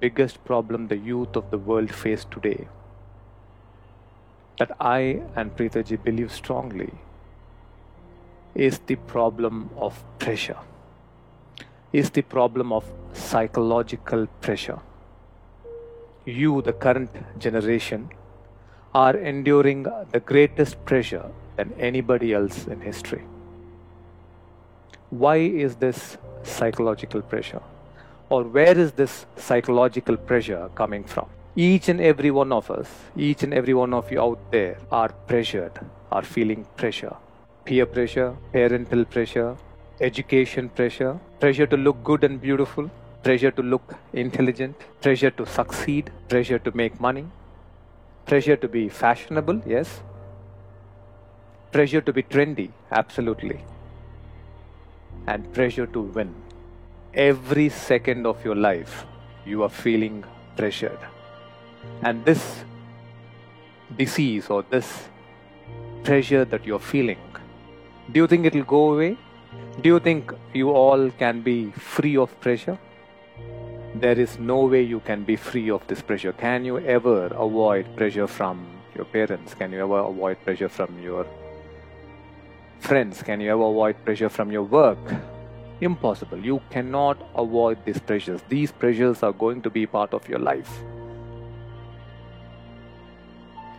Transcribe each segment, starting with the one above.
biggest problem the youth of the world face today that I and Preethaji believe strongly is the problem of pressure, is the problem of psychological pressure. You, the current generation, are enduring the greatest pressure than anybody else in history. Why is this psychological pressure? Or where is this psychological pressure coming from? Each and every one of us, each and every one of you out there are pressured, are feeling pressure. Peer pressure, parental pressure, education pressure, pressure to look good and beautiful, pressure to look intelligent, pressure to succeed, pressure to make money, pressure to be fashionable, yes, pressure to be trendy, absolutely, and pressure to win. Every second of your life, you are feeling pressured. And this disease or this pressure that you're feeling, do you think it'll go away? Do you think you all can be free of pressure? There is no way you can be free of this pressure. Can you ever avoid pressure from your parents? Can you ever avoid pressure from your friends? Can you ever avoid pressure from your work? Impossible. You cannot avoid these pressures. These pressures are going to be part of your life.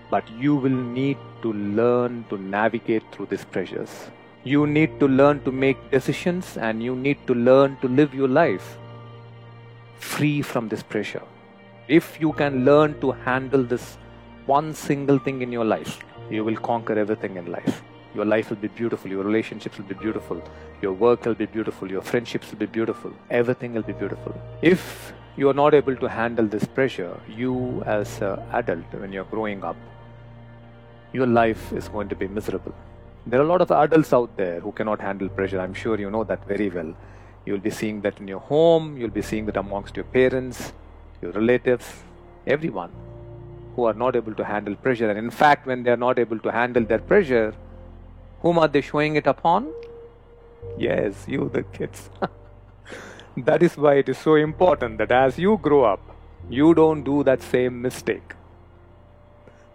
But you will need to learn to navigate through these pressures. You need to learn to make decisions and you need to learn to live your life free from this pressure. If you can learn to handle this one single thing in your life, you will conquer everything in life. Your life will be beautiful, your relationships will be beautiful, your work will be beautiful, your friendships will be beautiful, everything will be beautiful. If you are not able to handle this pressure, you as an adult, when you're growing up, your life is going to be miserable. There are a lot of adults out there who cannot handle pressure. I'm sure you know that very well. You'll be seeing that in your home, you'll be seeing that amongst your parents, your relatives, everyone who are not able to handle pressure. And in fact, when they are not able to handle their pressure, whom are they showing it upon? Yes, you, the kids. that is why it is so important that as you grow up, you don't do that same mistake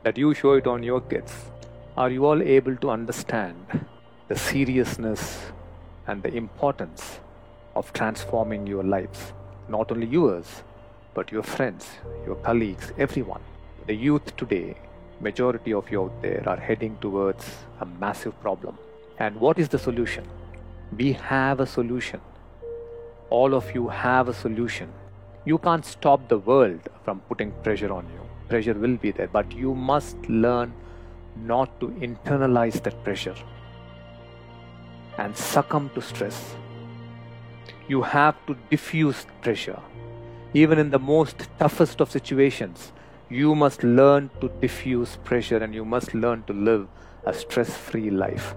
that you show it on your kids. Are you all able to understand the seriousness and the importance of transforming your lives? Not only yours, but your friends, your colleagues, everyone. The youth today, majority of you out there are heading towards a massive problem. And what is the solution? We have a solution. All of you have a solution. You can't stop the world from putting pressure on you pressure will be there, but you must learn not to internalize that pressure and succumb to stress. You have to diffuse pressure. Even in the most toughest of situations, you must learn to diffuse pressure and you must learn to live a stress free life.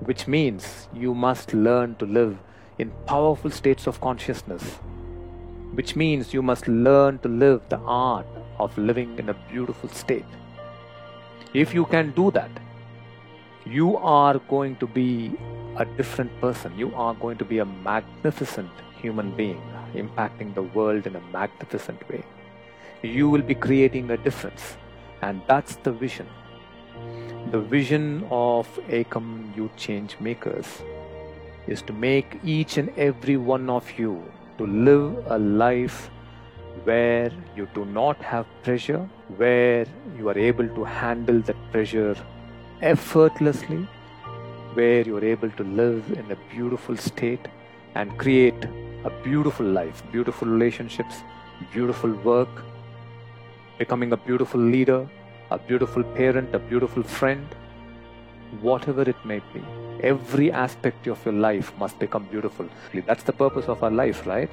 Which means you must learn to live in powerful states of consciousness. Which means you must learn to live the art of living in a beautiful state. If you can do that, you are going to be a different person. You are going to be a magnificent human being, impacting the world in a magnificent way. You will be creating a difference, and that's the vision. The vision of Ekam Youth Change Makers is to make each and every one of you to live a life where you do not have pressure, where you are able to handle that pressure effortlessly, where you are able to live in a beautiful state and create a beautiful life, beautiful relationships, beautiful work, becoming a beautiful leader, a beautiful parent, a beautiful friend, whatever it may be. Every aspect of your life must become beautiful. That's the purpose of our life, right?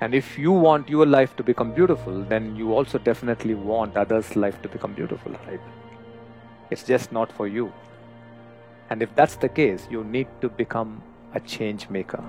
And if you want your life to become beautiful, then you also definitely want others' life to become beautiful, right? It's just not for you. And if that's the case, you need to become a change maker.